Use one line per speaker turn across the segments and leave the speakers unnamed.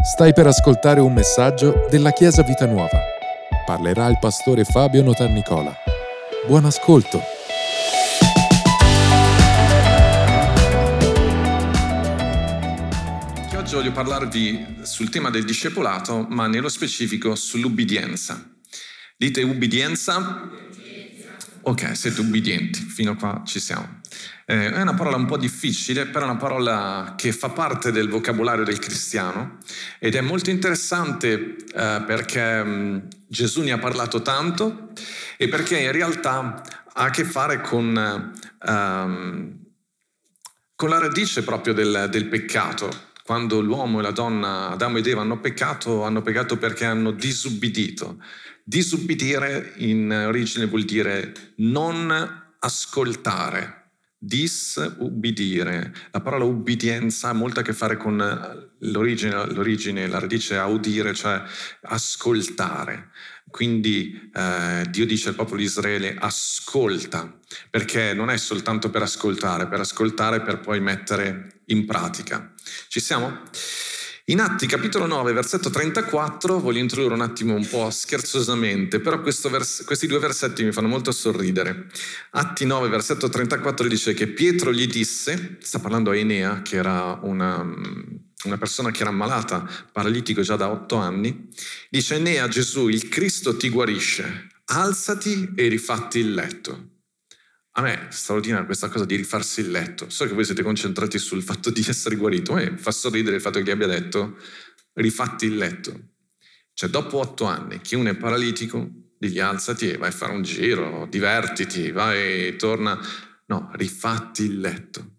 Stai per ascoltare un messaggio della Chiesa Vita Nuova. Parlerà il pastore Fabio Notarnicola. Buon ascolto.
Oggi voglio parlarvi sul tema del discepolato, ma nello specifico sull'ubbidienza. Dite ubbidienza? Ok, siete ubbidienti, fino a qua ci siamo. Eh, è una parola un po' difficile, però è una parola che fa parte del vocabolario del cristiano ed è molto interessante eh, perché mh, mm, Gesù ne ha parlato tanto e perché in realtà ha a che fare con, um, con la radice proprio del, del peccato. Quando l'uomo e la donna, Adamo ed Eva, hanno peccato, hanno peccato perché hanno disubbidito. Disubbidire in origine vuol dire non ascoltare Disubbidire. La parola ubbidienza ha molto a che fare con l'origine, l'origine la radice audire, cioè ascoltare. Quindi eh, Dio dice al popolo di Israele ascolta, perché non è soltanto per ascoltare, per ascoltare per poi mettere in pratica. Ci siamo? In Atti capitolo 9, versetto 34, voglio introdurre un attimo un po' scherzosamente, però vers- questi due versetti mi fanno molto sorridere. Atti 9, versetto 34 dice che Pietro gli disse, sta parlando a Enea, che era una, una persona che era ammalata, paralitico già da otto anni, dice Enea Gesù, il Cristo ti guarisce, alzati e rifatti il letto. A me è straordinaria questa cosa di rifarsi il letto. So che voi siete concentrati sul fatto di essere guarito, ma fa sorridere il fatto che abbia detto rifatti il letto. Cioè, dopo otto anni, chi uno è paralitico, digli alzati e vai a fare un giro, divertiti, vai e torna. No, rifatti il letto.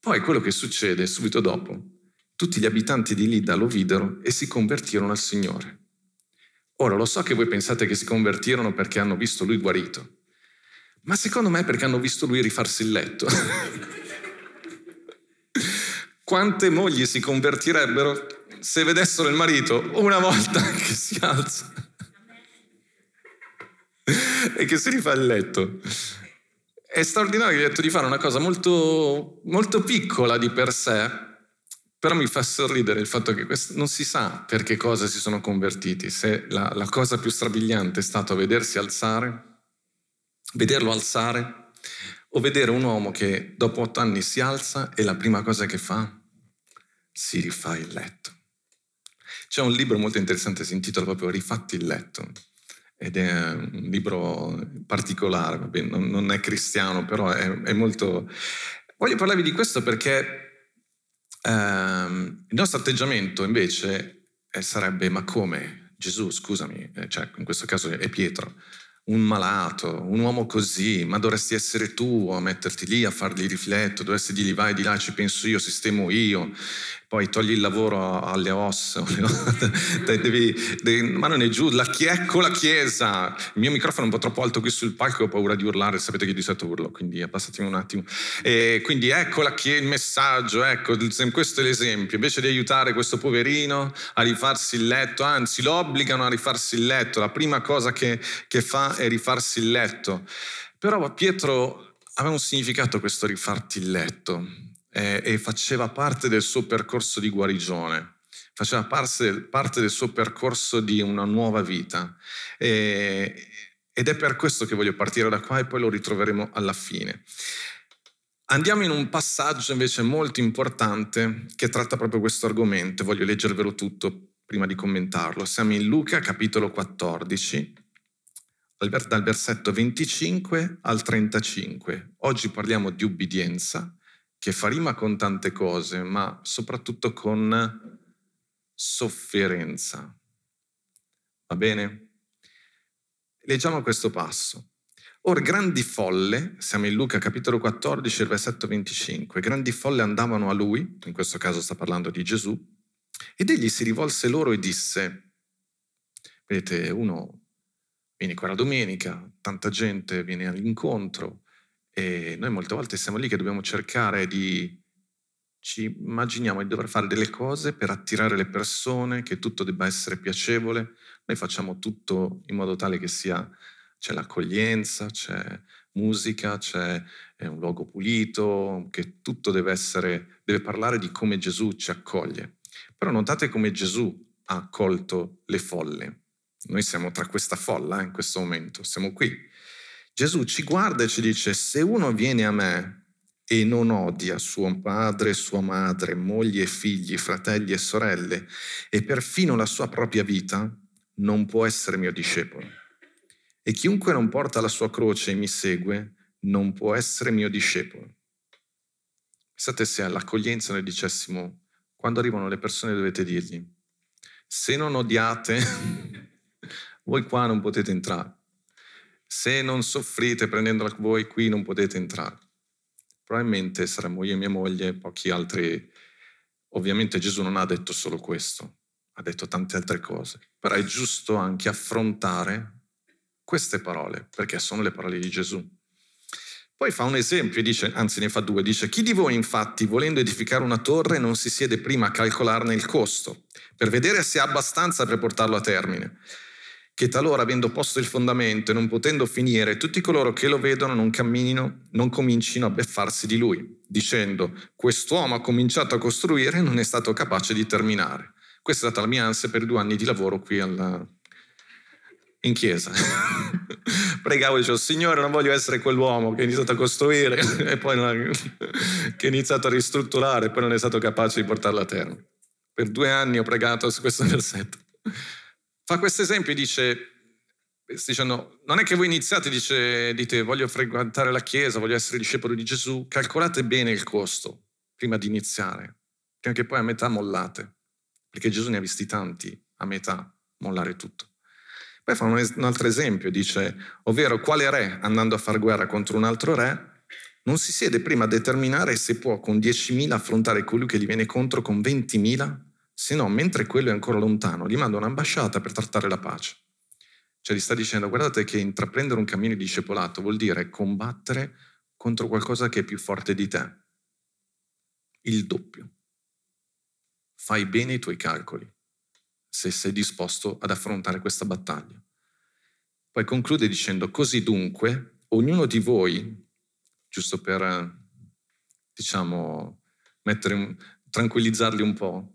Poi quello che succede subito dopo, tutti gli abitanti di Lida lo videro e si convertirono al Signore. Ora lo so che voi pensate che si convertirono perché hanno visto lui guarito, ma secondo me è perché hanno visto lui rifarsi il letto. Quante mogli si convertirebbero se vedessero il marito una volta che si alza e che si rifà il letto? È straordinario il detto di fare una cosa molto, molto piccola di per sé, però mi fa sorridere il fatto che questo, non si sa per che cosa si sono convertiti, se la, la cosa più strabiliante è stato vedersi alzare, vederlo alzare, o vedere un uomo che dopo otto anni si alza e la prima cosa che fa, si rifà il letto. C'è un libro molto interessante, si intitola proprio Rifatti il letto, ed è un libro particolare, non, è cristiano, però è, molto... Voglio parlarvi di questo perché il nostro atteggiamento invece eh, sarebbe ma come? Gesù, scusami, eh, cioè in questo caso è Pietro, un malato, un uomo così, ma dovresti essere tu a metterti lì a fargli riflettere, dovresti dirgli vai di là, ci penso io, sistemo io, poi togli il lavoro alle ossa, ma non è giù, la, ecco la chiesa, il mio microfono è un po' troppo alto qui sul palco, ho paura di urlare, sapete che di solito urlo, quindi abbassatemi un attimo, e quindi ecco la chiesa, il messaggio, ecco, questo è l'esempio, invece di aiutare questo poverino a rifarsi il letto, anzi lo obbligano a rifarsi il letto, la prima cosa che, che fa è rifarsi il letto. Però Pietro aveva un significato questo rifarti il letto eh, e faceva parte del suo percorso di guarigione, faceva parte, parte del suo percorso di una nuova vita. E, ed è per questo che voglio partire da qua e poi lo ritroveremo alla fine. Andiamo in un passaggio invece molto importante che tratta proprio questo argomento, voglio leggervelo tutto prima di commentarlo. Siamo in Luca capitolo 14, dal versetto 25 al 35. Oggi parliamo di ubbidienza, che fa rima con tante cose, ma soprattutto con sofferenza. Va bene? Leggiamo questo passo. Or grandi folle, siamo in Luca capitolo 14, versetto 25, grandi folle andavano a lui, in questo caso sta parlando di Gesù, ed egli si rivolse loro e disse, vedete, uno vieni qua la domenica, tanta gente viene all'incontro e noi molte volte siamo lì che dobbiamo cercare di, ci immaginiamo di dover fare delle cose per attirare le persone, che tutto debba essere piacevole, noi facciamo tutto in modo tale che sia, c'è l'accoglienza, c'è musica, c'è un luogo pulito, che tutto deve essere, deve parlare di come Gesù ci accoglie. Però notate come Gesù ha accolto le folle. Noi siamo tra questa folla eh, in questo momento, siamo qui. Gesù ci guarda e ci dice, se uno viene a me e non odia suo padre, sua madre, moglie e figli, fratelli e sorelle e perfino la sua propria vita, non può essere mio discepolo. E chiunque non porta la sua croce e mi segue, non può essere mio discepolo. Pensate se all'accoglienza noi dicessimo, quando arrivano le persone dovete dirgli, se non odiate, voi qua non potete entrare. Se non soffrite prendendola voi qui non potete entrare. Probabilmente saremmo io e mia moglie e pochi altri. Ovviamente Gesù non ha detto solo questo, ha detto tante altre cose, però è giusto anche affrontare queste parole, perché sono le parole di Gesù. Poi fa un esempio, dice, anzi ne fa due, dice, chi di voi infatti volendo edificare una torre non si siede prima a calcolarne il costo, per vedere se ha abbastanza per portarlo a termine? Che talora, avendo posto il fondamento e non potendo finire, tutti coloro che lo vedono non camminino, non comincino a beffarsi di lui, dicendo, quest'uomo ha cominciato a costruire e non è stato capace di terminare. Questa è stata la mia ansia per due anni di lavoro qui alla, in chiesa. Pregavo e dicevo, Signore, non voglio essere quell'uomo che ha iniziato a costruire e poi non, che ha iniziato a ristrutturare e poi non è stato capace di portarlo a terra. Per due anni ho pregato su questo versetto. Fa questo esempio e dice, dicendo, non è che voi iniziate, dice, dite, voglio frequentare la Chiesa, voglio essere discepolo di Gesù, calcolate bene il costo prima di iniziare, che poi a metà mollate, perché Gesù ne ha visti tanti a metà mollare tutto. Poi fa un, altro esempio, dice, ovvero quale re andando a fare guerra contro un altro re non si siede prima a determinare se può con 10.000 affrontare colui che gli viene contro con 20.000, se no, mentre quello è ancora lontano, gli manda un'ambasciata per trattare la pace. Cioè gli sta dicendo, guardate che intraprendere un cammino di discepolato vuol dire combattere contro qualcosa che è più forte di te. Il doppio. Fai bene i tuoi calcoli se sei disposto ad affrontare questa battaglia. Poi conclude dicendo, così dunque, ognuno di voi, giusto per, diciamo, un, tranquillizzarli un po',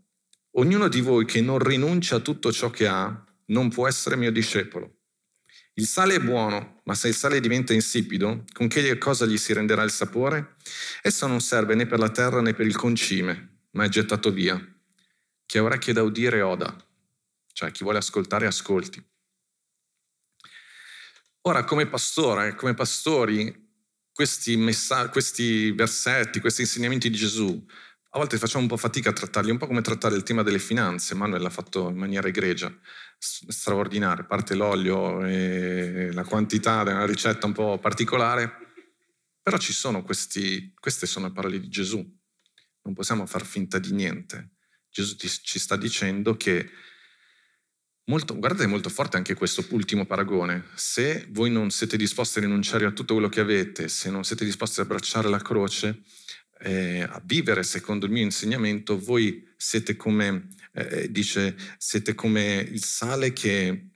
ognuno di voi che non rinuncia a tutto ciò che ha, non può essere mio discepolo. Il sale è buono, ma se il sale diventa insipido, con che cosa gli si renderà il sapore? Esso non serve né per la terra né per il concime, ma è gettato via. Chi ha orecchie da udire oda. Cioè chi vuole ascoltare ascolti. Ora come pastore, come pastori, questi, messa- questi versetti, questi insegnamenti di Gesù, a volte facciamo un po' fatica a trattarli, un po' come trattare il tema delle finanze. Manuel l'ha fatto in maniera egregia, straordinaria. A parte l'olio e la quantità della ricetta un po' particolare, però ci sono questi, queste sono le parole di Gesù. Non possiamo far finta di niente. Gesù ci sta dicendo che Molto, guardate, è molto forte anche questo ultimo paragone. Se voi non siete disposti a rinunciare a tutto quello che avete, se non siete disposti ad abbracciare la croce, eh, a vivere secondo il mio insegnamento, voi siete come, eh, dice, siete come il sale che,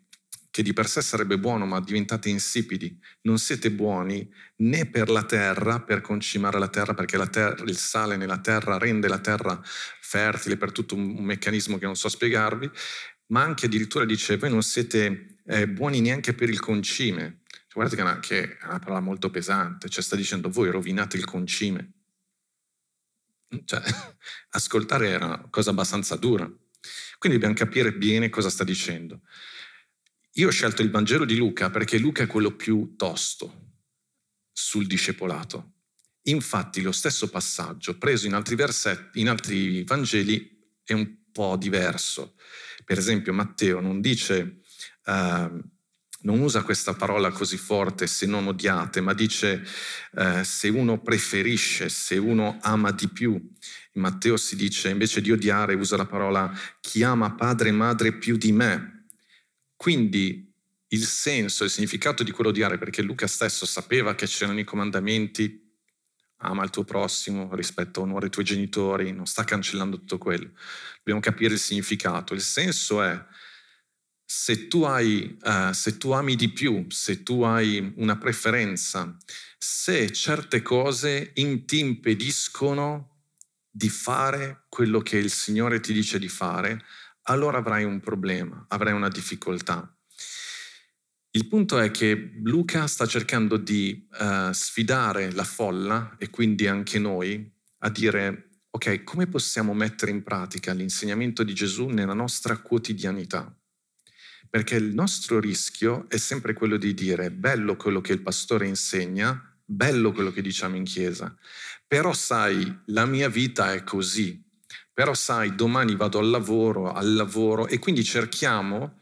che di per sé sarebbe buono, ma diventate insipidi. Non siete buoni né per la terra, per concimare la terra, perché la terra, il sale nella terra rende la terra fertile per tutto un, un meccanismo che non so spiegarvi, ma anche addirittura dice voi non siete eh, buoni neanche per il concime. Cioè, guardate che è, una, che è, una, parola molto pesante, cioè sta dicendo voi rovinate il concime. Cioè, ascoltare era una cosa abbastanza dura. Quindi dobbiamo capire bene cosa sta dicendo. Io ho scelto il Vangelo di Luca perché Luca è quello più tosto sul discepolato. Infatti lo stesso passaggio preso in altri versetti, in altri Vangeli, è un po' diverso. Per esempio Matteo non dice, uh, non usa questa parola così forte se non odiate, ma dice uh, se uno preferisce, se uno ama di più. In Matteo si dice invece di odiare usa la parola chi ama padre e madre più di me. Quindi il senso, il significato di quello odiare, perché Luca stesso sapeva che c'erano i comandamenti ama il tuo prossimo, rispetto onore i tuoi genitori, non sta cancellando tutto quello. Dobbiamo capire il significato. Il senso è, se tu, hai, uh, se tu ami di più, se tu hai una preferenza, se certe cose in, ti impediscono di fare quello che il Signore ti dice di fare, allora avrai un problema, avrai una difficoltà. Il punto è che Luca sta cercando di uh, sfidare la folla e quindi anche noi a dire, ok, come possiamo mettere in pratica l'insegnamento di Gesù nella nostra quotidianità? Perché il nostro rischio è sempre quello di dire, bello quello che il pastore insegna, bello quello che diciamo in chiesa, però sai, la mia vita è così, però sai, domani vado al lavoro, al lavoro e quindi cerchiamo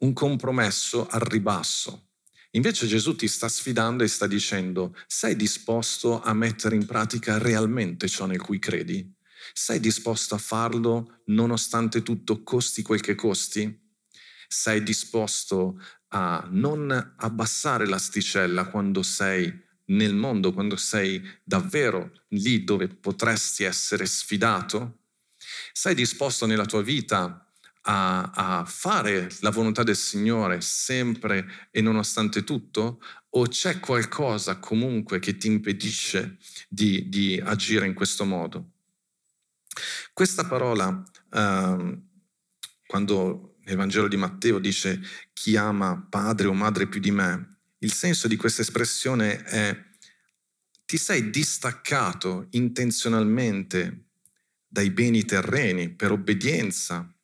un compromesso al ribasso. Invece Gesù ti sta sfidando e sta dicendo, sei disposto a mettere in pratica realmente ciò nel cui credi? Sei disposto a farlo nonostante tutto costi quel che costi? Sei disposto a non abbassare l'asticella quando sei nel mondo, quando sei davvero lì dove potresti essere sfidato? Sei disposto nella tua vita a, a, fare la volontà del Signore sempre e nonostante tutto? O c'è qualcosa comunque che ti impedisce di, di agire in questo modo? Questa parola, eh, quando nel Vangelo di Matteo dice chi ama padre o madre più di me, il senso di questa espressione è ti sei distaccato intenzionalmente dai beni terreni per obbedienza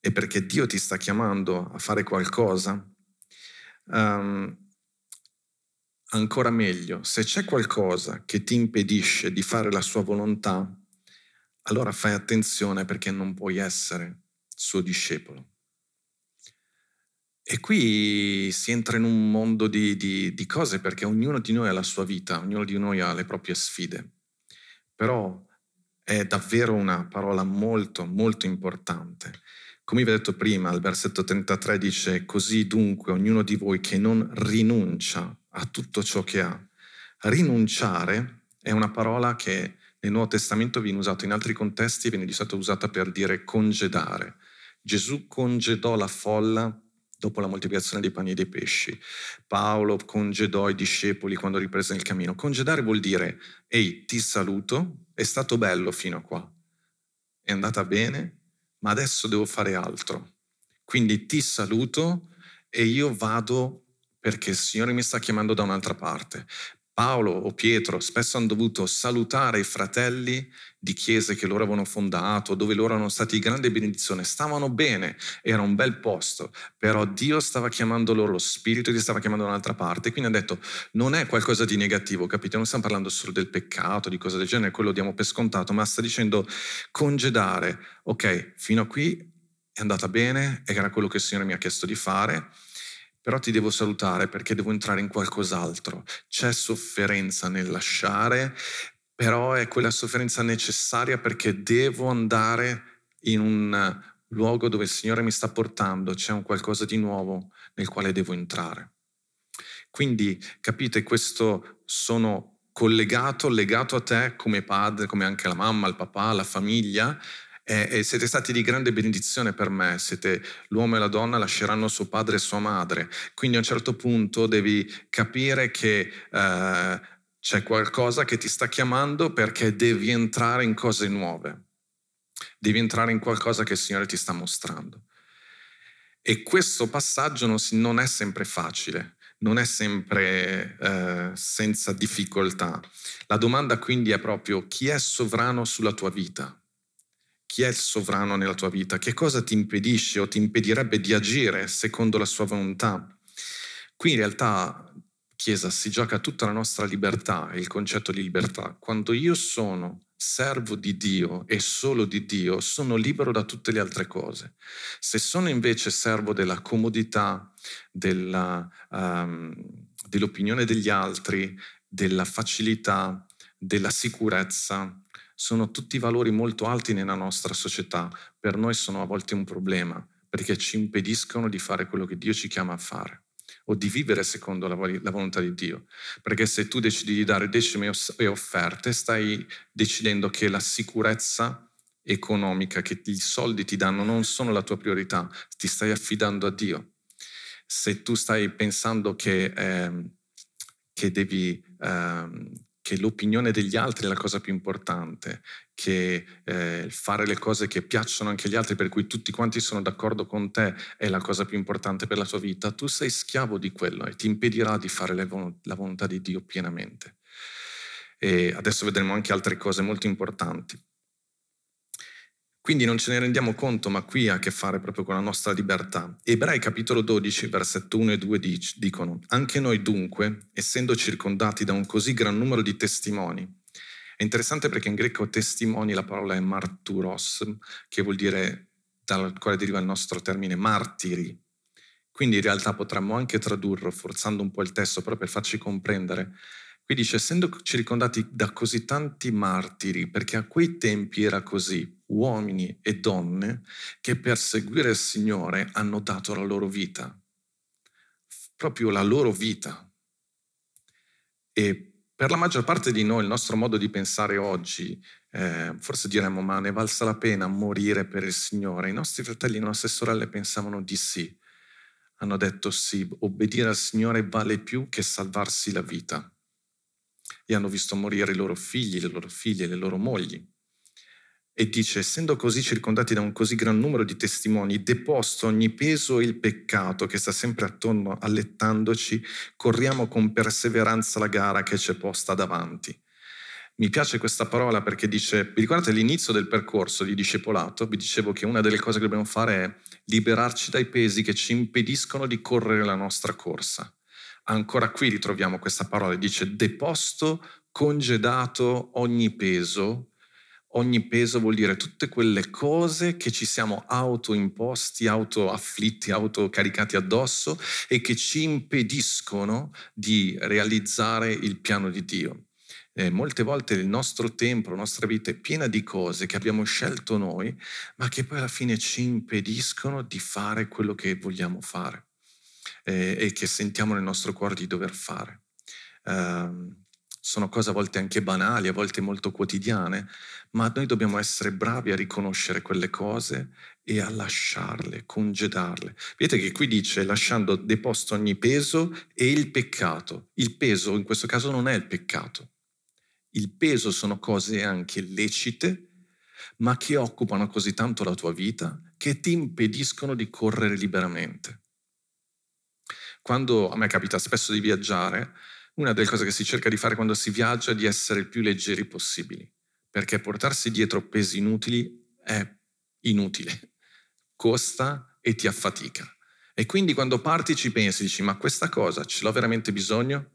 e perché Dio ti sta chiamando a fare qualcosa. Um, ancora meglio, se c'è qualcosa che ti impedisce di fare la sua volontà, allora fai attenzione perché non puoi essere suo discepolo. E qui si entra in un mondo di, di, di, cose perché ognuno di noi ha la sua vita, ognuno di noi ha le proprie sfide. Però è davvero una parola molto, molto importante. Come vi ho detto prima, il versetto 33 dice, così dunque ognuno di voi che non rinuncia a tutto ciò che ha. Rinunciare è una parola che nel Nuovo Testamento viene usata in altri contesti, viene di solito usata per dire congedare. Gesù congedò la folla dopo la moltiplicazione dei pani e dei pesci. Paolo congedò i discepoli quando riprese il cammino. Congedare vuol dire, ehi, ti saluto, è stato bello fino a qua, è andata bene, ma adesso devo fare altro. Quindi ti saluto e io vado perché il Signore mi sta chiamando da un'altra parte. Paolo o Pietro spesso hanno dovuto salutare i fratelli di chiese che loro avevano fondato, dove loro erano stati di grande benedizione, stavano bene, era un bel posto, però Dio stava chiamando loro, lo Spirito ti stava chiamando da un'altra parte, quindi ha detto non è qualcosa di negativo, capite? Non stiamo parlando solo del peccato, di cose del genere, quello diamo per scontato, ma sta dicendo congedare, ok, fino a qui è andata bene, era quello che il Signore mi ha chiesto di fare, però ti devo salutare perché devo entrare in qualcos'altro. C'è sofferenza nel lasciare, però è quella sofferenza necessaria perché devo andare in un luogo dove il Signore mi sta portando, c'è un qualcosa di nuovo nel quale devo entrare. Quindi capite, questo sono collegato, legato a te come padre, come anche la mamma, il papà, la famiglia, e, e siete stati di grande benedizione per me, siete l'uomo e la donna lasceranno suo padre e sua madre, quindi a un certo punto devi capire che eh, c'è qualcosa che ti sta chiamando perché devi entrare in cose nuove, devi entrare in qualcosa che il Signore ti sta mostrando. E questo passaggio non, si, non è sempre facile, non è sempre eh, senza difficoltà. La domanda quindi è proprio chi è sovrano sulla tua vita? Chi è il sovrano nella tua vita, che cosa ti impedisce o ti impedirebbe di agire secondo la sua volontà. Qui in realtà, Chiesa, si gioca tutta la nostra libertà, il concetto di libertà. Quando io sono servo di Dio e solo di Dio, sono libero da tutte le altre cose. Se sono invece servo della comodità, della, um, dell'opinione degli altri, della facilità, della sicurezza, sono tutti valori molto alti nella nostra società, per noi sono a volte un problema perché ci impediscono di fare quello che Dio ci chiama a fare o di vivere secondo la, la volontà di Dio. Perché se tu decidi di dare decime e offerte, stai decidendo che la sicurezza economica, che i soldi ti danno non sono la tua priorità, ti stai affidando a Dio. Se tu stai pensando che, eh, che devi... Eh, che l'opinione degli altri è la cosa più importante, che eh, fare le cose che piacciono anche agli altri, per cui tutti quanti sono d'accordo con te, è la cosa più importante per la tua vita, tu sei schiavo di quello e ti impedirà di fare la volontà di Dio pienamente. E adesso vedremo anche altre cose molto importanti. Quindi non ce ne rendiamo conto, ma qui ha a che fare proprio con la nostra libertà. Ebrei capitolo 12, versetto 1 e 2 dicono, anche noi dunque, essendo circondati da un così gran numero di testimoni, è interessante perché in greco testimoni la parola è marturos, che vuol dire dal quale deriva il nostro termine martiri. Quindi in realtà potremmo anche tradurlo, forzando un po' il testo, proprio per farci comprendere Qui dice, essendo circondati da così tanti martiri, perché a quei tempi era così, uomini e donne che per seguire il Signore hanno dato la loro vita, proprio la loro vita. E per la maggior parte di noi il nostro modo di pensare oggi, eh, forse diremmo, ma ne valsa la pena morire per il Signore? I nostri fratelli e le nostre sorelle pensavano di sì. Hanno detto sì, obbedire al Signore vale più che salvarsi la vita e hanno visto morire i loro figli, le loro figlie, le loro mogli. E dice, essendo così circondati da un così gran numero di testimoni, deposto ogni peso e il peccato che sta sempre attorno allettandoci, corriamo con perseveranza la gara che c'è posta davanti. Mi piace questa parola perché dice, vi ricordate l'inizio del percorso di discepolato? Vi dicevo che una delle cose che dobbiamo fare è liberarci dai pesi che ci impediscono di correre la nostra corsa. Ancora qui ritroviamo questa parola, dice deposto, congedato ogni peso. Ogni peso vuol dire tutte quelle cose che ci siamo autoimposti, autoafflitti, autocaricati addosso e che ci impediscono di realizzare il piano di Dio. Eh, molte volte il nostro tempo, la nostra vita è piena di cose che abbiamo scelto noi, ma che poi alla fine ci impediscono di fare quello che vogliamo fare eh, e che sentiamo nel nostro cuore di dover fare. Uh, sono cose a volte anche banali, a volte molto quotidiane, ma noi dobbiamo essere bravi a riconoscere quelle cose e a lasciarle, congedarle. Vedete che qui dice lasciando deposto ogni peso e il peccato. Il peso in questo caso non è il peccato. Il peso sono cose anche lecite, ma che occupano così tanto la tua vita che ti impediscono di correre liberamente. Quando a me capita spesso di viaggiare, una delle cose che si cerca di fare quando si viaggia è di essere il più leggeri possibili, perché portarsi dietro pesi inutili è inutile, costa e ti affatica. E quindi quando parti ci pensi, dici, ma questa cosa ce l'ho veramente bisogno?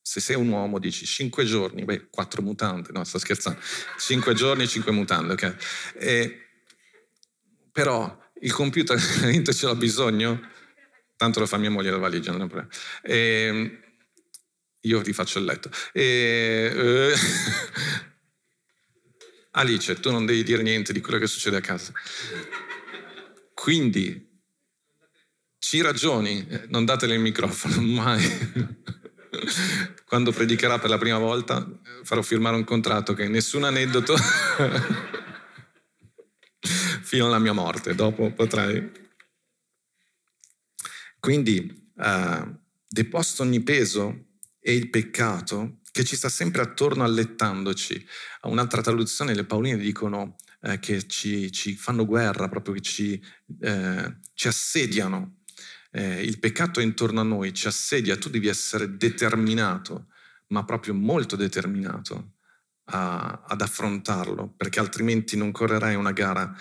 Se sei un uomo dici cinque giorni, beh, quattro mutande, no, sto scherzando, cinque giorni, cinque mutande, ok? E, però il computer veramente ce l'ha bisogno? Tanto lo fa mia moglie la valigia, non è un problema. E, ehm, io ti faccio il letto. E, eh, Alice, tu non devi dire niente di quello che succede a casa. Quindi, ci ragioni, non datele il microfono, mai. Quando predicherà per la prima volta farò firmare un contratto che nessun aneddoto fino alla mia morte, dopo potrai quindi uh, deposto ogni peso e il peccato che ci sta sempre attorno allettandoci. Un'altra traduzione le Pauline dicono eh, che ci, ci, fanno guerra, proprio che ci, eh, ci assediano. Eh, il peccato è intorno a noi, ci assedia, tu devi essere determinato, ma proprio molto determinato a, ad affrontarlo, perché altrimenti non correrai una gara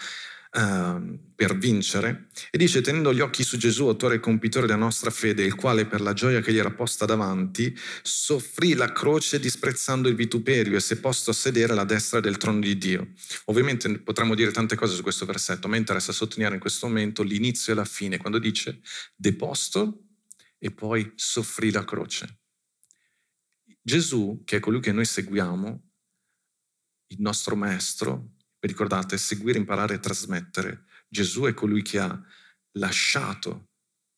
per vincere, e dice tenendo gli occhi su Gesù, autore e compitore della nostra fede, il quale per la gioia che gli era posta davanti, soffrì la croce disprezzando il vituperio e si è posto a sedere alla destra del trono di Dio. Ovviamente potremmo dire tante cose su questo versetto, ma interessa sottolineare in questo momento l'inizio e la fine, quando dice deposto e poi soffrì la croce. Gesù, che è colui che noi seguiamo, il nostro maestro, vi ricordate, seguire, imparare e trasmettere. Gesù è colui che ha lasciato,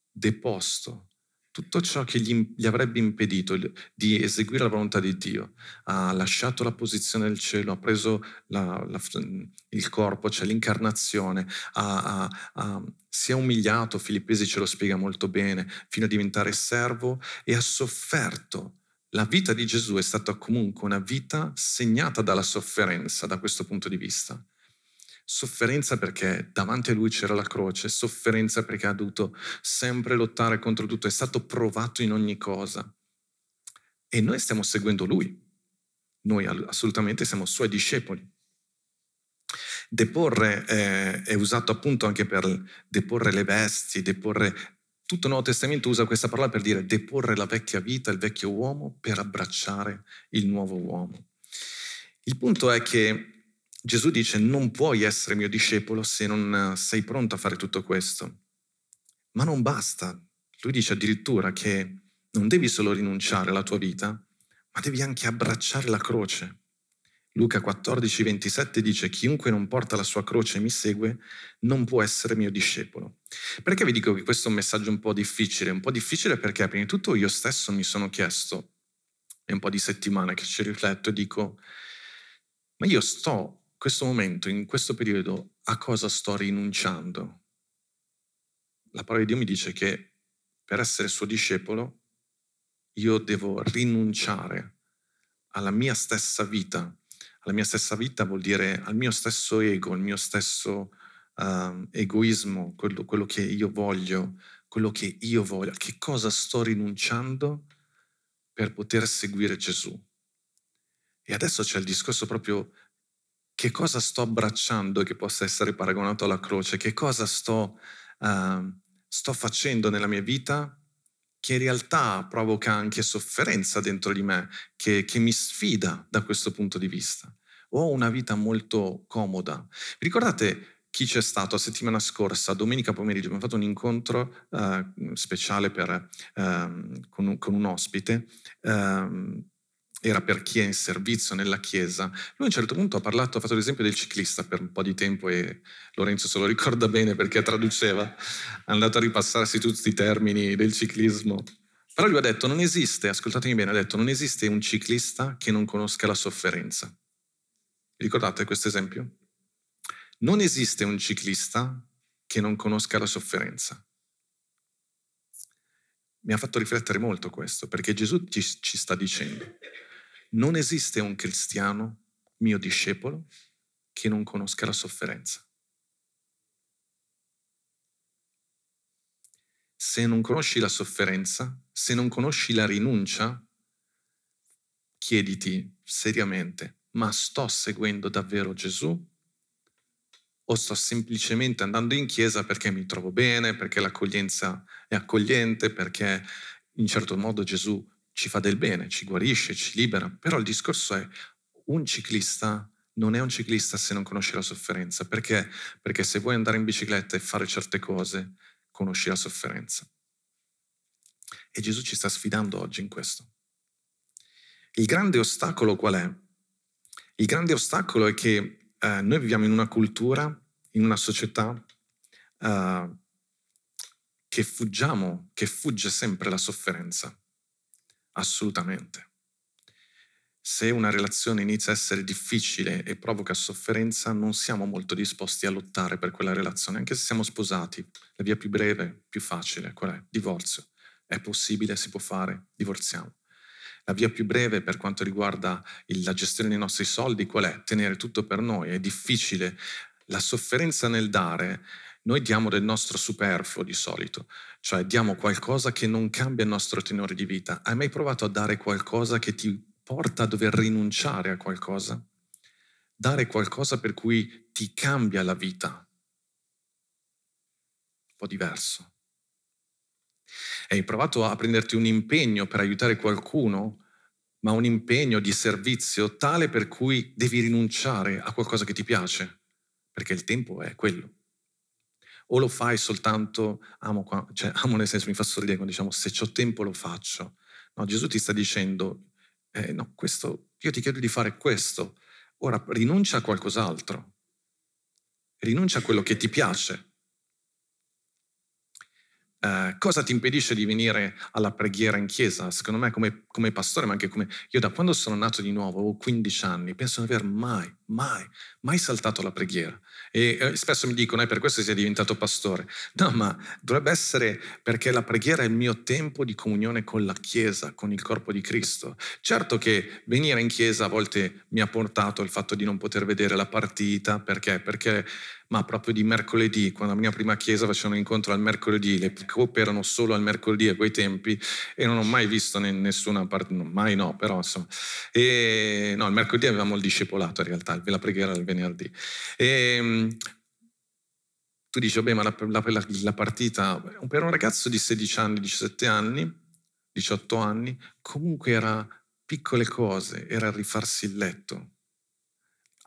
deposto tutto ciò che gli, gli, avrebbe impedito di eseguire la volontà di Dio. Ha lasciato la posizione del cielo, ha preso la, la, il corpo, cioè l'incarnazione, ha, ha, ha, si è umiliato, Filippesi ce lo spiega molto bene, fino a diventare servo e ha sofferto. La vita di Gesù è stata comunque una vita segnata dalla sofferenza da questo punto di vista. Sofferenza perché davanti a lui c'era la croce, sofferenza perché ha dovuto sempre lottare contro tutto, è stato provato in ogni cosa. E noi stiamo seguendo lui, noi assolutamente siamo suoi discepoli. Deporre eh, è usato appunto anche per deporre le vesti, deporre tutto il Nuovo Testamento usa questa parola per dire deporre la vecchia vita, il vecchio uomo, per abbracciare il nuovo uomo. Il punto è che Gesù dice non puoi essere mio discepolo se non sei pronto a fare tutto questo. Ma non basta. Lui dice addirittura che non devi solo rinunciare alla tua vita, ma devi anche abbracciare la croce. Luca 14, 27 dice chiunque non porta la sua croce e mi segue non può essere mio discepolo. Perché vi dico che questo è un messaggio un po' difficile? Un po' difficile perché prima di tutto io stesso mi sono chiesto, è un po' di settimane che ci rifletto e dico, ma io sto questo momento, in questo periodo, a cosa sto rinunciando? La parola di Dio mi dice che per essere suo discepolo io devo rinunciare alla mia stessa vita. Alla mia stessa vita vuol dire al mio stesso ego, al mio stesso uh, egoismo, quello, quello che io voglio, quello che io voglio. Che cosa sto rinunciando per poter seguire Gesù? E adesso c'è il discorso proprio che cosa sto abbracciando che possa essere paragonato alla croce, che cosa sto, uh, sto facendo nella mia vita che in realtà provoca anche sofferenza dentro di me, che, che mi sfida da questo punto di vista. Ho una vita molto comoda. ricordate chi c'è stato la settimana scorsa, domenica pomeriggio, abbiamo fatto un incontro uh, speciale per, uh, con, un, con, un, ospite. Uh, era per chi è in servizio nella Chiesa. Lui a un certo punto ha parlato, ha fatto l'esempio del ciclista per un po' di tempo e Lorenzo se lo ricorda bene perché traduceva, è andato a ripassarsi tutti i termini del ciclismo. Però lui ha detto, non esiste, ascoltatemi bene, ha detto, non esiste un ciclista che non conosca la sofferenza. Ricordate questo esempio? Non esiste un ciclista che non conosca la sofferenza. Mi ha fatto riflettere molto questo, perché Gesù ci, ci sta dicendo, non esiste un cristiano, mio discepolo, che non conosca la sofferenza. Se non conosci la sofferenza, se non conosci la rinuncia, chiediti seriamente, ma sto seguendo davvero Gesù? O sto semplicemente andando in chiesa perché mi trovo bene, perché l'accoglienza è accogliente, perché in certo modo Gesù ci fa del bene, ci guarisce, ci libera, però il discorso è un ciclista non è un ciclista se non conosce la sofferenza. Perché? Perché se vuoi andare in bicicletta e fare certe cose, conosci la sofferenza. E Gesù ci sta sfidando oggi in questo. Il grande ostacolo qual è? Il grande ostacolo è che eh, noi viviamo in una cultura, in una società eh, che fuggiamo, che fugge sempre la sofferenza. Assolutamente. Se una relazione inizia a essere difficile e provoca sofferenza, non siamo molto disposti a lottare per quella relazione, anche se siamo sposati. La via più breve, più facile, qual è? Divorzio. È possibile, si può fare, divorziamo. La via più breve per quanto riguarda la gestione dei nostri soldi, qual è? Tenere tutto per noi. È difficile. La sofferenza nel dare noi diamo del nostro superfluo di solito, cioè diamo qualcosa che non cambia il nostro tenore di vita. Hai mai provato a dare qualcosa che ti porta a dover rinunciare a qualcosa? Dare qualcosa per cui ti cambia la vita. Un po' diverso. Hai provato a prenderti un impegno per aiutare qualcuno, ma un impegno di servizio tale per cui devi rinunciare a qualcosa che ti piace, perché il tempo è quello o lo fai soltanto, amo, cioè amo nel senso mi fa sorridere quando diciamo se ho tempo lo faccio. No, Gesù ti sta dicendo, eh, no, questo, io ti chiedo di fare questo, ora rinuncia a qualcos'altro, rinuncia a quello che ti piace. Eh, cosa ti impedisce di venire alla preghiera in chiesa? Secondo me come, come, pastore, ma anche come... Io da quando sono nato di nuovo, avevo 15 anni, penso di aver mai, mai, mai saltato la preghiera. E eh, spesso mi dicono, è per questo che sei diventato pastore. No, ma dovrebbe essere perché la preghiera è il mio tempo di comunione con la Chiesa, con il corpo di Cristo. Certo che venire in chiesa a volte mi ha portato il fatto di non poter vedere la partita, perché? Perché ma proprio di mercoledì, quando la mia prima chiesa faceva un incontro al mercoledì, le coppe erano solo al mercoledì a quei tempi e non ho mai visto nessuna parte, mai no, però insomma. E, no, il mercoledì avevamo il discepolato in realtà, la preghiera il venerdì. E, ehm, tu dici, vabbè, ma la, la, la partita, per un ragazzo di 16 anni, 17 anni, 18 anni, comunque era piccole cose, era rifarsi il letto,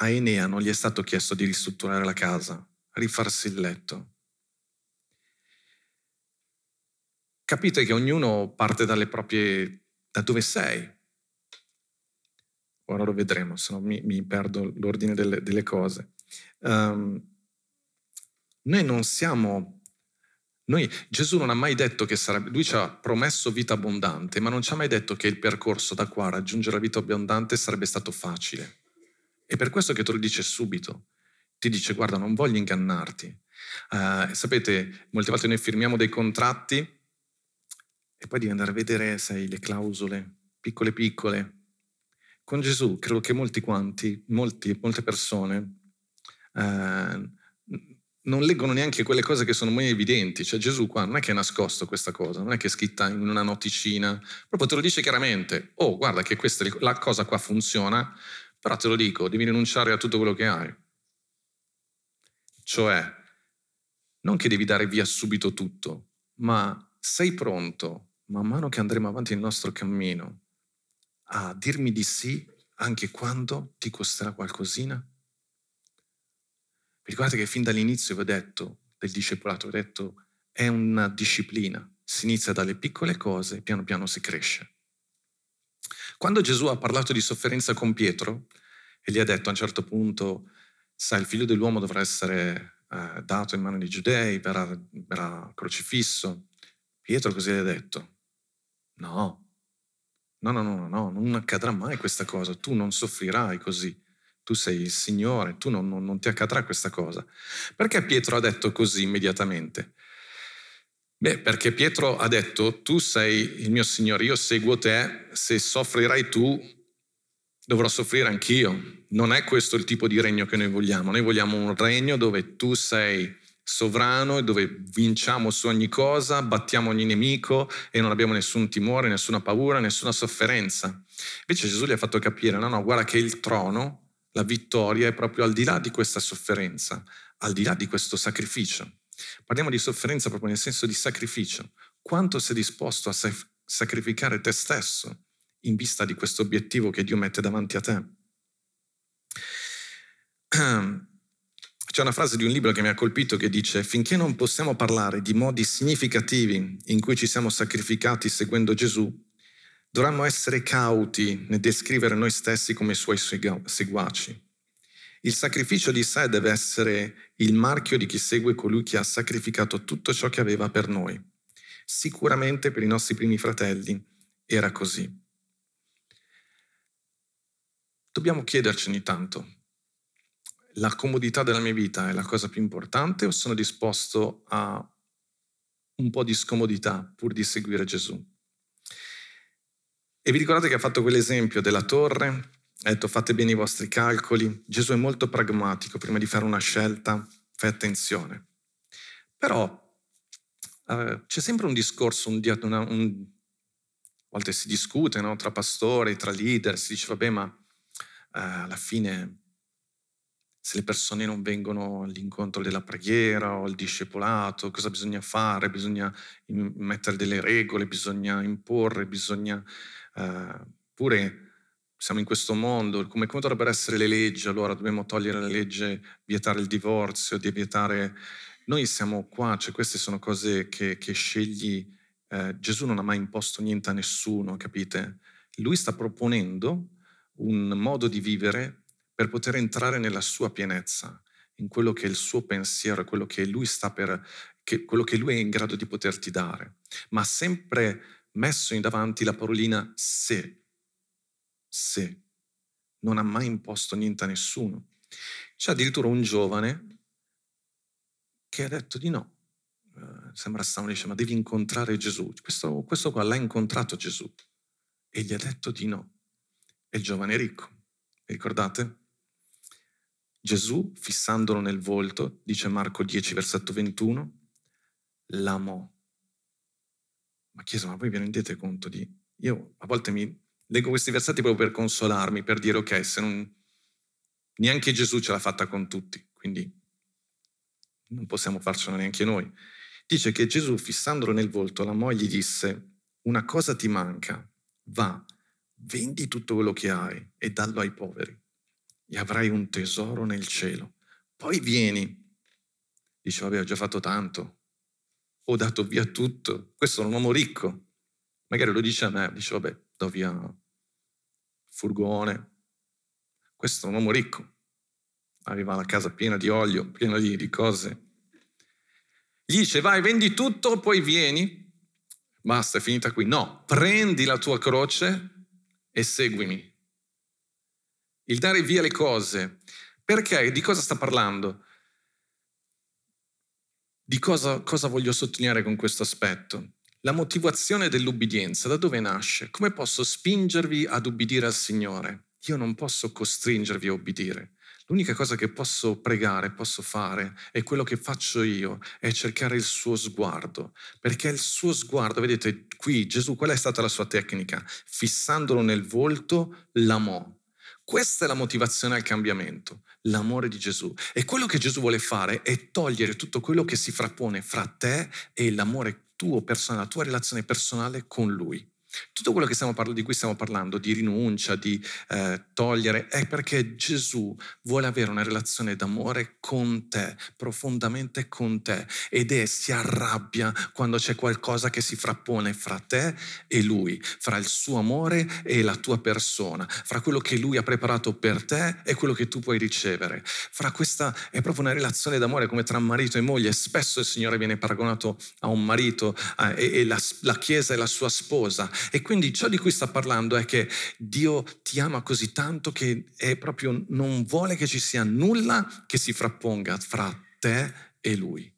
a Enea non gli è stato chiesto di ristrutturare la casa, rifarsi il letto. Capite che ognuno parte dalle proprie... da dove sei. Ora lo vedremo, se no mi, mi, perdo l'ordine delle, delle cose. Um, noi non siamo... Noi, Gesù non ha mai detto che sarebbe... Lui ci ha promesso vita abbondante, ma non ci ha mai detto che il percorso da qua a raggiungere la vita abbondante sarebbe stato facile. È per questo che te lo dice subito. Ti dice, guarda, non voglio ingannarti. Uh, sapete, molte volte noi firmiamo dei contratti e poi devi andare a vedere, sai, le clausole, piccole piccole. Con Gesù credo che molti quanti, molti, molte persone uh, non leggono neanche quelle cose che sono molto evidenti. Cioè Gesù qua non è che è nascosto questa cosa, non è che è scritta in una noticina, proprio te lo dice chiaramente. Oh, guarda che questa, la cosa qua funziona, però te lo dico, devi rinunciare a tutto quello che hai. Cioè, non che devi dare via subito tutto, ma sei pronto, man mano che andremo avanti nel nostro cammino, a dirmi di sì anche quando ti costerà qualcosina? Vi ricordate che fin dall'inizio vi ho detto del discepolato, ho detto è una disciplina, si inizia dalle piccole cose e piano piano si cresce. Quando Gesù ha parlato di sofferenza con Pietro e gli ha detto a un certo punto, sai, il figlio dell'uomo dovrà essere eh, dato in mano dei giudei, verrà, verrà crocifisso, Pietro così gli ha detto, no, no, no, no, no, non accadrà mai questa cosa, tu non soffrirai così, tu sei il Signore, tu non, non, non ti accadrà questa cosa. Perché Pietro ha detto così immediatamente? Beh, perché Pietro ha detto, tu sei il mio Signore, io seguo te, se soffrirai tu, dovrò soffrire anch'io. Non è questo il tipo di regno che noi vogliamo. Noi vogliamo un regno dove tu sei sovrano e dove vinciamo su ogni cosa, battiamo ogni nemico e non abbiamo nessun timore, nessuna paura, nessuna sofferenza. Invece Gesù gli ha fatto capire, no, no, guarda che il trono, la vittoria è proprio al di là di questa sofferenza, al di là di questo sacrificio. Parliamo di sofferenza proprio nel senso di sacrificio. Quanto sei disposto a sacrificare te stesso in vista di questo obiettivo che Dio mette davanti a te? C'è una frase di un libro che mi ha colpito che dice finché non possiamo parlare di modi significativi in cui ci siamo sacrificati seguendo Gesù, dovremmo essere cauti nel descrivere noi stessi come suoi seguaci. Il sacrificio di sé deve essere il marchio di chi segue colui che ha sacrificato tutto ciò che aveva per noi. Sicuramente per i nostri primi fratelli era così. Dobbiamo chiederci ogni tanto, la comodità della mia vita è la cosa più importante o sono disposto a un po' di scomodità pur di seguire Gesù? E vi ricordate che ha fatto quell'esempio della torre ha detto fate bene i vostri calcoli. Gesù è molto pragmatico, prima di fare una scelta fai attenzione. Però eh, c'è sempre un discorso, un, una, un, a volte si discute no? tra pastori, tra leader, si dice vabbè ma eh, alla fine se le persone non vengono all'incontro della preghiera o al discepolato, cosa bisogna fare? Bisogna mettere delle regole, bisogna imporre, bisogna eh, pure siamo in questo mondo, come, come, dovrebbero essere le leggi, allora dobbiamo togliere la legge, vietare il divorzio, di vietare... Noi siamo qua, cioè queste sono cose che, che scegli. Eh, Gesù non ha mai imposto niente a nessuno, capite? Lui sta proponendo un modo di vivere per poter entrare nella sua pienezza, in quello che è il suo pensiero, quello che lui sta per, che, quello che lui è in grado di poterti dare, ma sempre messo in davanti la parolina se, se. Non ha mai imposto niente a nessuno. C'è addirittura un giovane che ha detto di no. Uh, sembra strano, dice, ma devi incontrare Gesù. Questo, questo qua l'ha incontrato Gesù e gli ha detto di no. È il giovane ricco. Vi ricordate? Gesù, fissandolo nel volto, dice Marco 10, versetto 21, l'amò. Ma Chiesa, ma voi vi rendete conto di... Io a volte mi leggo questi versetti proprio per consolarmi, per dire ok, se non... Neanche Gesù ce l'ha fatta con tutti, quindi non possiamo farcela neanche noi. Dice che Gesù, fissandolo nel volto, la moglie disse, una cosa ti manca, va, vendi tutto quello che hai e dallo ai poveri e avrai un tesoro nel cielo. Poi vieni. Dice, vabbè, ho già fatto tanto, ho dato via tutto, questo è un uomo ricco. Magari lo dice a me, dice, vabbè, do via furgone. Questo è un uomo ricco. Arriva alla casa piena di olio, piena di, di cose. Gli dice, vai, vendi tutto, poi vieni. Basta, è finita qui. No, prendi la tua croce e seguimi il dare via le cose. Perché? Di cosa sta parlando? Di cosa, cosa voglio sottolineare con questo aspetto? La motivazione dell'ubbidienza, da dove nasce? Come posso spingervi ad ubbidire al Signore? Io non posso costringervi a ubbidire. L'unica cosa che posso pregare, posso fare, è quello che faccio io, è cercare il suo sguardo. Perché il suo sguardo, vedete qui Gesù, qual è stata la sua tecnica? Fissandolo nel volto, l'amò. Questa è la motivazione al cambiamento, l'amore di Gesù. E quello che Gesù vuole fare è togliere tutto quello che si frappone fra te e l'amore tuo personale, la tua relazione personale con Lui. Tutto quello parlando, di cui stiamo parlando, di rinuncia, di eh, togliere, è perché Gesù vuole avere una relazione d'amore con te, profondamente con te, ed è si arrabbia quando c'è qualcosa che si frappone fra te e Lui, fra il suo amore e la tua persona, fra quello che Lui ha preparato per te e quello che tu puoi ricevere. Fra questa è proprio una relazione d'amore come tra marito e moglie. Spesso il Signore viene paragonato a un marito eh, e, e la, la Chiesa è la sua sposa e quindi ciò di cui sta parlando è che Dio ti ama così tanto che proprio non vuole che ci sia nulla che si frapponga fra te e Lui.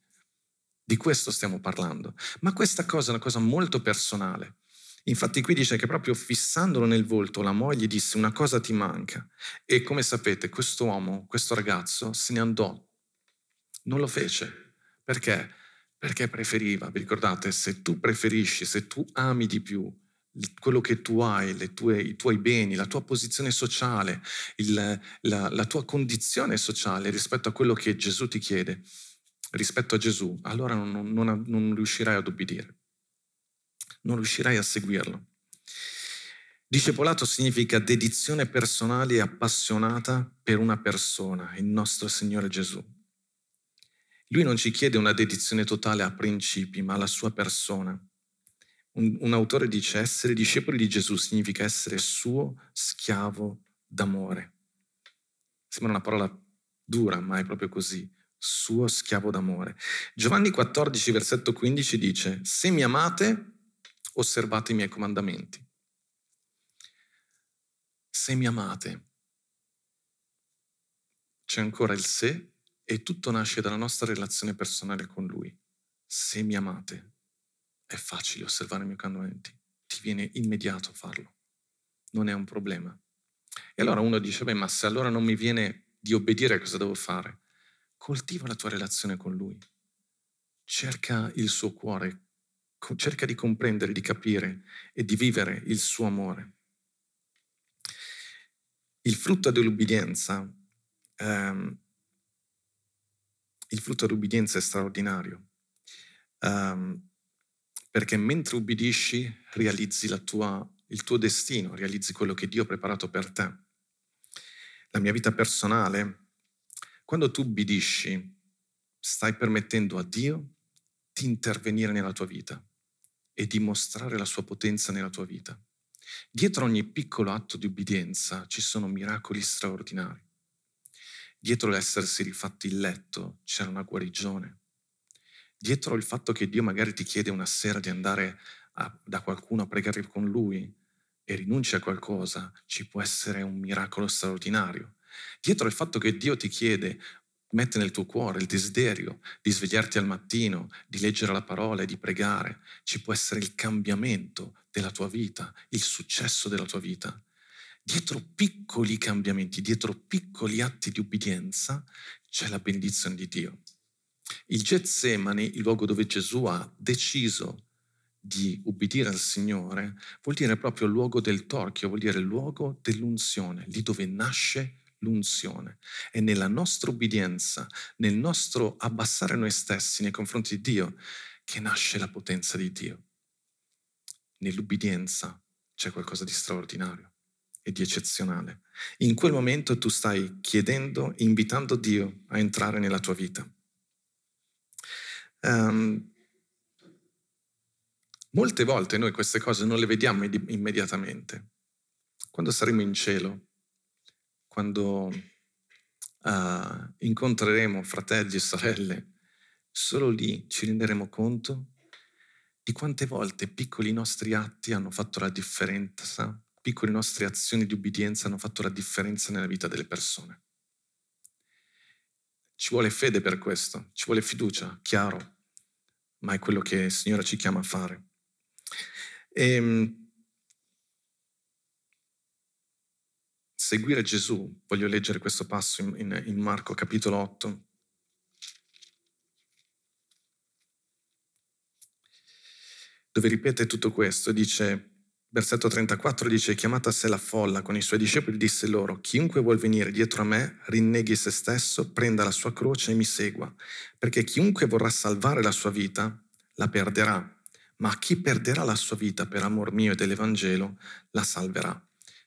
Di questo stiamo parlando. Ma questa cosa è una cosa molto personale. Infatti qui dice che proprio fissandolo nel volto la moglie disse una cosa ti manca. E come sapete questo uomo, questo ragazzo se ne andò. Non lo fece. Perché? Perché preferiva, vi ricordate, se tu preferisci, se tu ami di più quello che tu hai, tue, i tuoi beni, la tua posizione sociale, il, la, la tua condizione sociale rispetto a quello che Gesù ti chiede, rispetto a Gesù, allora non, non, non riuscirai ad obbedire, non riuscirai a seguirlo. Discepolato significa dedizione personale e appassionata per una persona, il nostro Signore Gesù. Lui non ci chiede una dedizione totale a principi, ma alla sua persona. Un, un autore dice essere discepoli di Gesù significa essere suo schiavo d'amore. Sembra una parola dura, ma è proprio così. Suo schiavo d'amore. Giovanni 14, versetto 15 dice, se mi amate, osservate i miei comandamenti. Se mi amate, c'è ancora il se e tutto nasce dalla nostra relazione personale con Lui. Se mi amate, è facile osservare i miei comandamenti, ti viene immediato farlo, non è un problema. E allora uno dice, beh, ma se allora non mi viene di obbedire, cosa devo fare? Coltiva la tua relazione con Lui, cerca il suo cuore, cerca di comprendere, di capire e di vivere il suo amore. Il frutto dell'ubbidienza, ehm, il frutto dell'ubbidienza è straordinario. Um, perché mentre ubbidisci realizzi tua, il tuo destino, realizzi quello che Dio ha preparato per te. La mia vita personale, quando tu ubbidisci, stai permettendo a Dio di intervenire nella tua vita e dimostrare la sua potenza nella tua vita. Dietro ogni piccolo atto di ubbidienza ci sono miracoli straordinari. Dietro l'essersi rifatti il letto c'era una guarigione. Dietro il fatto che Dio magari ti chiede una sera di andare a, da qualcuno a pregare con lui e rinunci a qualcosa, ci può essere un miracolo straordinario. Dietro il fatto che Dio ti chiede, mette nel tuo cuore il desiderio di svegliarti al mattino, di leggere la parola e di pregare, ci può essere il cambiamento della tua vita, il successo della tua vita. Dietro piccoli cambiamenti, dietro piccoli atti di ubbidienza, c'è la benedizione di Dio. Il Getsemani, il luogo dove Gesù ha deciso di ubbidire al Signore, vuol dire proprio il luogo del torchio, vuol dire il luogo dell'unzione, lì dove nasce l'unzione. E nella nostra ubbidienza, nel nostro abbassare noi stessi nei confronti di Dio, che nasce la potenza di Dio. Nell'ubbidienza c'è qualcosa di straordinario e di eccezionale. In quel momento tu stai chiedendo, invitando Dio a entrare nella tua vita. Um, molte volte noi queste cose non le vediamo immediatamente. Quando saremo in cielo, quando uh, incontreremo fratelli e sorelle, solo lì ci renderemo conto di quante volte piccoli nostri atti hanno fatto la differenza, piccole nostre azioni di ubbidienza hanno fatto la differenza nella vita delle persone. Ci vuole fede per questo, ci vuole fiducia, chiaro, ma è quello che il Signore ci chiama a fare. E, ehm, seguire Gesù, voglio leggere questo passo in, in, in Marco capitolo 8. dove ripete tutto questo, dice, versetto 34 dice, chiamata a sé la folla con i suoi discepoli, disse loro, chiunque vuol venire dietro a me, rinneghi se stesso, prenda la sua croce e mi segua, perché chiunque vorrà salvare la sua vita, la perderà, ma chi perderà la sua vita per amor mio e dell'Evangelo, la salverà.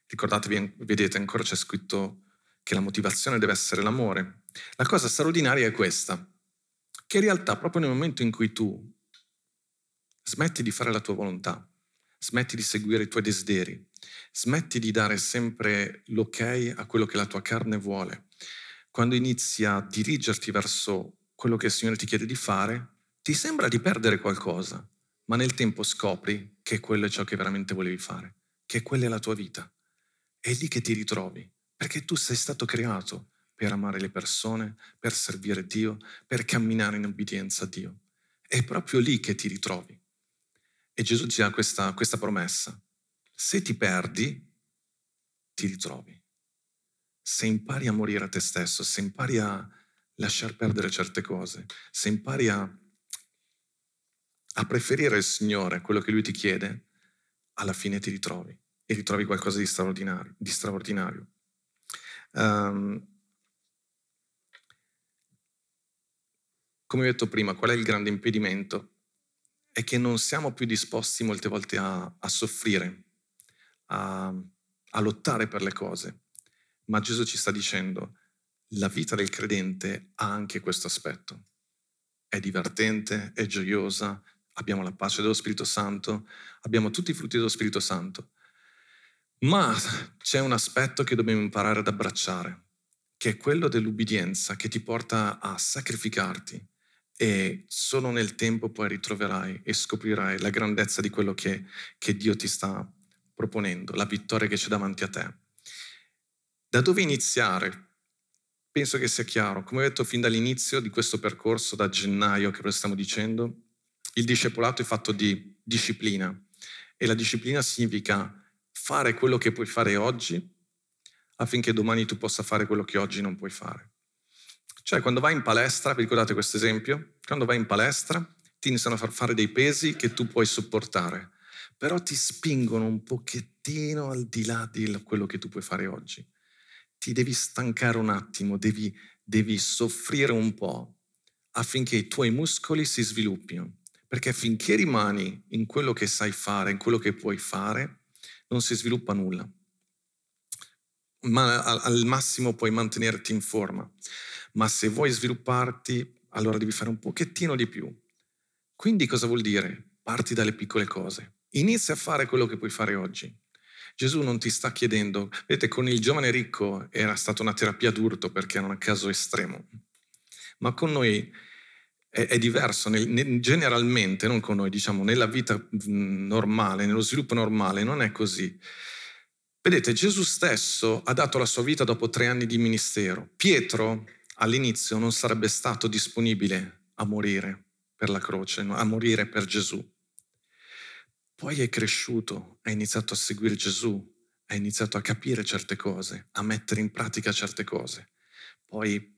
Ricordatevi, vedete, ancora c'è scritto che la motivazione deve essere l'amore. La cosa straordinaria è questa, che in realtà proprio nel momento in cui tu smetti di fare la tua volontà, smetti di seguire i tuoi desideri, smetti di dare sempre l'ok a quello che la tua carne vuole, quando inizi a dirigerti verso quello che il Signore ti chiede di fare, ti sembra di perdere qualcosa, ma nel tempo scopri che quello è ciò che veramente volevi fare, che quella è la tua vita. È lì che ti ritrovi, perché tu sei stato creato per amare le persone, per servire Dio, per camminare in obbedienza a Dio. È proprio lì che ti ritrovi. E Gesù ci ha questa, questa promessa. Se ti perdi, ti ritrovi. Se impari a morire a te stesso, se impari a lasciar perdere certe cose, se impari a, a preferire il Signore, quello che Lui ti chiede, alla fine ti ritrovi e ritrovi qualcosa di straordinario. Di straordinario. Um, come ho detto prima, qual è il grande impedimento? È che non siamo più disposti molte volte a, a soffrire, a, a lottare per le cose. Ma Gesù ci sta dicendo, la vita del credente ha anche questo aspetto. È divertente, è gioiosa, abbiamo la pace dello Spirito Santo, abbiamo tutti i frutti dello Spirito Santo, ma c'è un aspetto che dobbiamo imparare ad abbracciare, che è quello dell'ubbidienza che ti porta a sacrificarti e solo nel tempo poi ritroverai e scoprirai la grandezza di quello che, che Dio ti sta proponendo, la vittoria che c'è davanti a te. Da dove iniziare? Penso che sia chiaro. Come ho detto fin dall'inizio di questo percorso, da gennaio che stiamo dicendo, il discepolato è fatto di disciplina e la disciplina significa fare quello che puoi fare oggi affinché domani tu possa fare quello che oggi non puoi fare. Cioè, quando vai in palestra, vi ricordate questo esempio? Quando vai in palestra ti iniziano a far fare dei pesi che tu puoi sopportare, però ti spingono un pochettino al di là di quello che tu puoi fare oggi. Ti devi stancare un attimo, devi, devi soffrire un po' affinché i tuoi muscoli si sviluppino. Perché finché rimani in quello che sai fare, in quello che puoi fare, non si sviluppa nulla. Ma al massimo puoi mantenerti in forma. Ma se vuoi svilupparti, allora devi fare un pochettino di più. Quindi cosa vuol dire? Parti dalle piccole cose. Inizia a fare quello che puoi fare oggi. Gesù non ti sta chiedendo, vedete, con il giovane ricco era stata una terapia d'urto perché era un caso estremo, ma con noi è, è diverso, nel, generalmente, non con noi, diciamo, nella vita normale, nello sviluppo normale, non è così. Vedete, Gesù stesso ha dato la sua vita dopo tre anni di ministero. Pietro all'inizio non sarebbe stato disponibile a morire per la croce, a morire per Gesù. Poi è cresciuto, ha iniziato a seguire Gesù, ha iniziato a capire certe cose, a mettere in pratica certe cose. Poi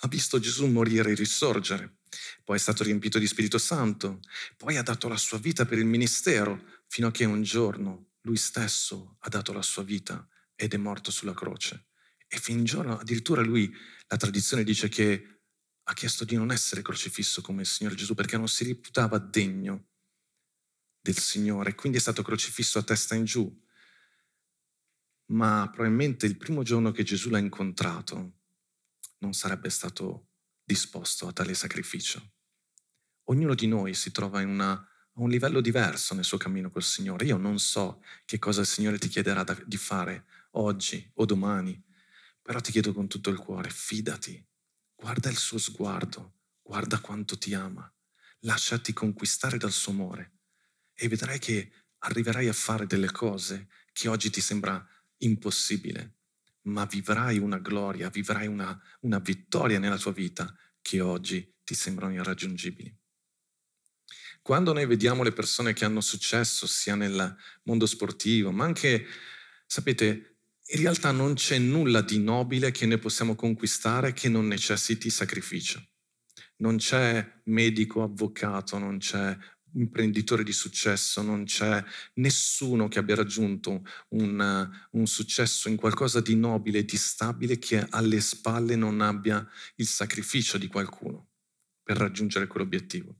ha visto Gesù morire e risorgere, poi è stato riempito di Spirito Santo, poi ha dato la sua vita per il ministero, fino a che un giorno lui stesso ha dato la sua vita ed è morto sulla croce. E fin giorno, addirittura lui, la tradizione dice che ha chiesto di non essere crocifisso come il Signore Gesù perché non si reputava degno del Signore, quindi è stato crocifisso a testa in giù. Ma probabilmente il primo giorno che Gesù l'ha incontrato non sarebbe stato disposto a tale sacrificio. Ognuno di noi si trova una, a un livello diverso nel suo cammino col Signore. Io non so che cosa il Signore ti chiederà da, di fare oggi o domani, però ti chiedo con tutto il cuore, fidati, guarda il suo sguardo, guarda quanto ti ama, lasciati conquistare dal suo amore. E vedrai che arriverai a fare delle cose che oggi ti sembra impossibile, ma vivrai una gloria, vivrai una, una vittoria nella tua vita che oggi ti sembrano irraggiungibili. Quando noi vediamo le persone che hanno successo sia nel mondo sportivo, ma anche, sapete, in realtà non c'è nulla di nobile che noi possiamo conquistare che non necessiti sacrificio. Non c'è medico, avvocato, non c'è imprenditore di successo, non c'è nessuno che abbia raggiunto un, un, successo in qualcosa di nobile di stabile che alle spalle non abbia il sacrificio di qualcuno per raggiungere quell'obiettivo.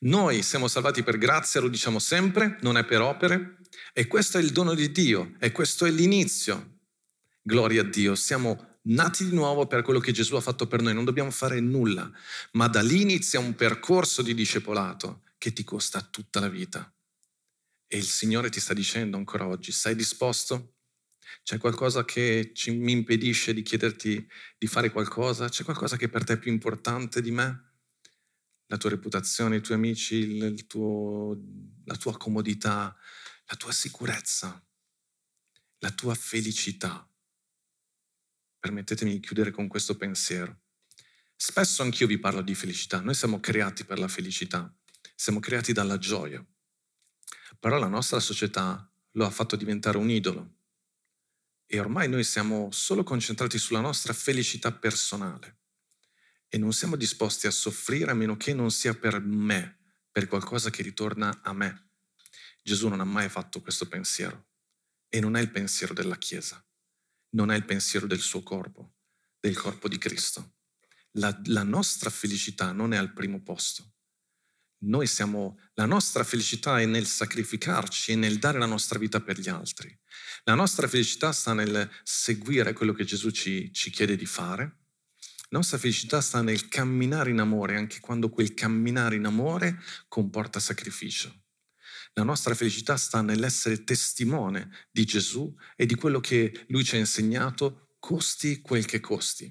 Noi siamo salvati per grazia, lo diciamo sempre, non è per opere, e questo è il dono di Dio, e questo è l'inizio. Gloria a Dio, siamo nati di nuovo per quello che Gesù ha fatto per noi, non dobbiamo fare nulla, ma da lì inizia un percorso di discepolato che ti costa tutta la vita. E il Signore ti sta dicendo ancora oggi, sei disposto? C'è qualcosa che ci, mi impedisce di chiederti di fare qualcosa? C'è qualcosa che per te è più importante di me? La tua reputazione, i tuoi amici, il tuo, la tua comodità, la tua sicurezza, la tua felicità permettetemi di chiudere con questo pensiero. Spesso anch'io vi parlo di felicità. Noi siamo creati per la felicità, siamo creati dalla gioia. Però la nostra società lo ha fatto diventare un idolo. E ormai noi siamo solo concentrati sulla nostra felicità personale e non siamo disposti a soffrire a meno che non sia per me, per qualcosa che ritorna a me. Gesù non ha mai fatto questo pensiero e non è il pensiero della Chiesa non è il pensiero del suo corpo, del corpo di Cristo. La, la nostra felicità non è al primo posto. Noi siamo, la nostra felicità è nel sacrificarci e nel dare la nostra vita per gli altri. La nostra felicità sta nel seguire quello che Gesù ci, ci chiede di fare. La nostra felicità sta nel camminare in amore, anche quando quel camminare in amore comporta sacrificio. La nostra felicità sta nell'essere testimone di Gesù e di quello che lui ci ha insegnato, costi quel che costi.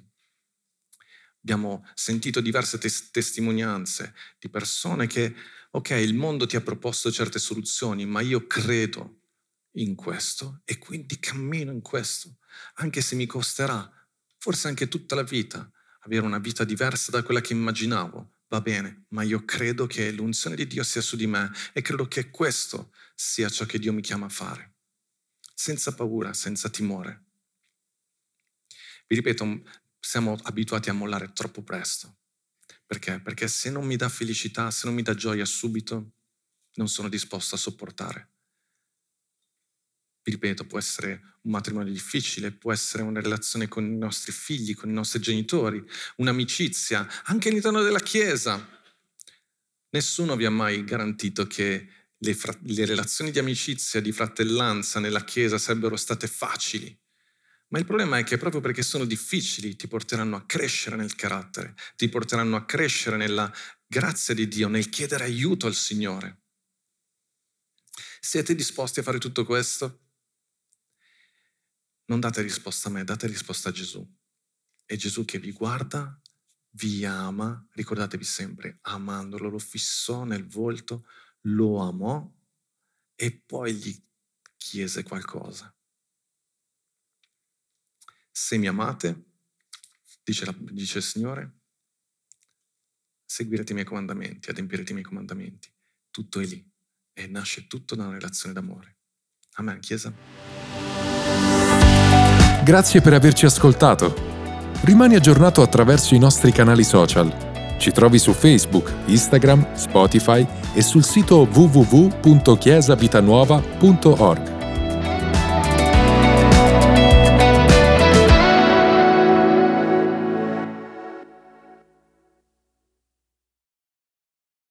Abbiamo sentito diverse tes- testimonianze di persone che, ok, il mondo ti ha proposto certe soluzioni, ma io credo in questo e quindi cammino in questo, anche se mi costerà, forse anche tutta la vita, avere una vita diversa da quella che immaginavo, va bene, ma io credo che l'unzione di Dio sia su di me e credo che questo sia ciò che Dio mi chiama a fare, senza paura, senza timore. Vi ripeto, siamo abituati a mollare troppo presto. Perché? Perché se non mi dà felicità, se non mi dà gioia subito, non sono disposto a sopportare. Ripeto, può essere un matrimonio difficile, può essere una relazione con i nostri figli, con i nostri genitori, un'amicizia, anche all'interno della Chiesa. Nessuno vi ha mai garantito che le, fra- le relazioni di amicizia, di fratellanza nella Chiesa sarebbero state facili. Ma il problema è che proprio perché sono difficili ti porteranno a crescere nel carattere, ti porteranno a crescere nella grazia di Dio, nel chiedere aiuto al Signore. Siete disposti a fare tutto questo? Non date risposta a me, date risposta a Gesù. È Gesù che vi guarda, vi ama, ricordatevi sempre, amandolo, lo fissò nel volto, lo amò e poi gli chiese qualcosa. Se mi amate, dice, la, dice il Signore, seguirete i miei comandamenti, adempirete i miei comandamenti. Tutto è lì e nasce tutto da una relazione d'amore. Amen, Chiesa.
Grazie per averci ascoltato. Rimani aggiornato attraverso i nostri canali social. Ci trovi su Facebook, Instagram, Spotify e sul sito www.chiesavitanuova.org.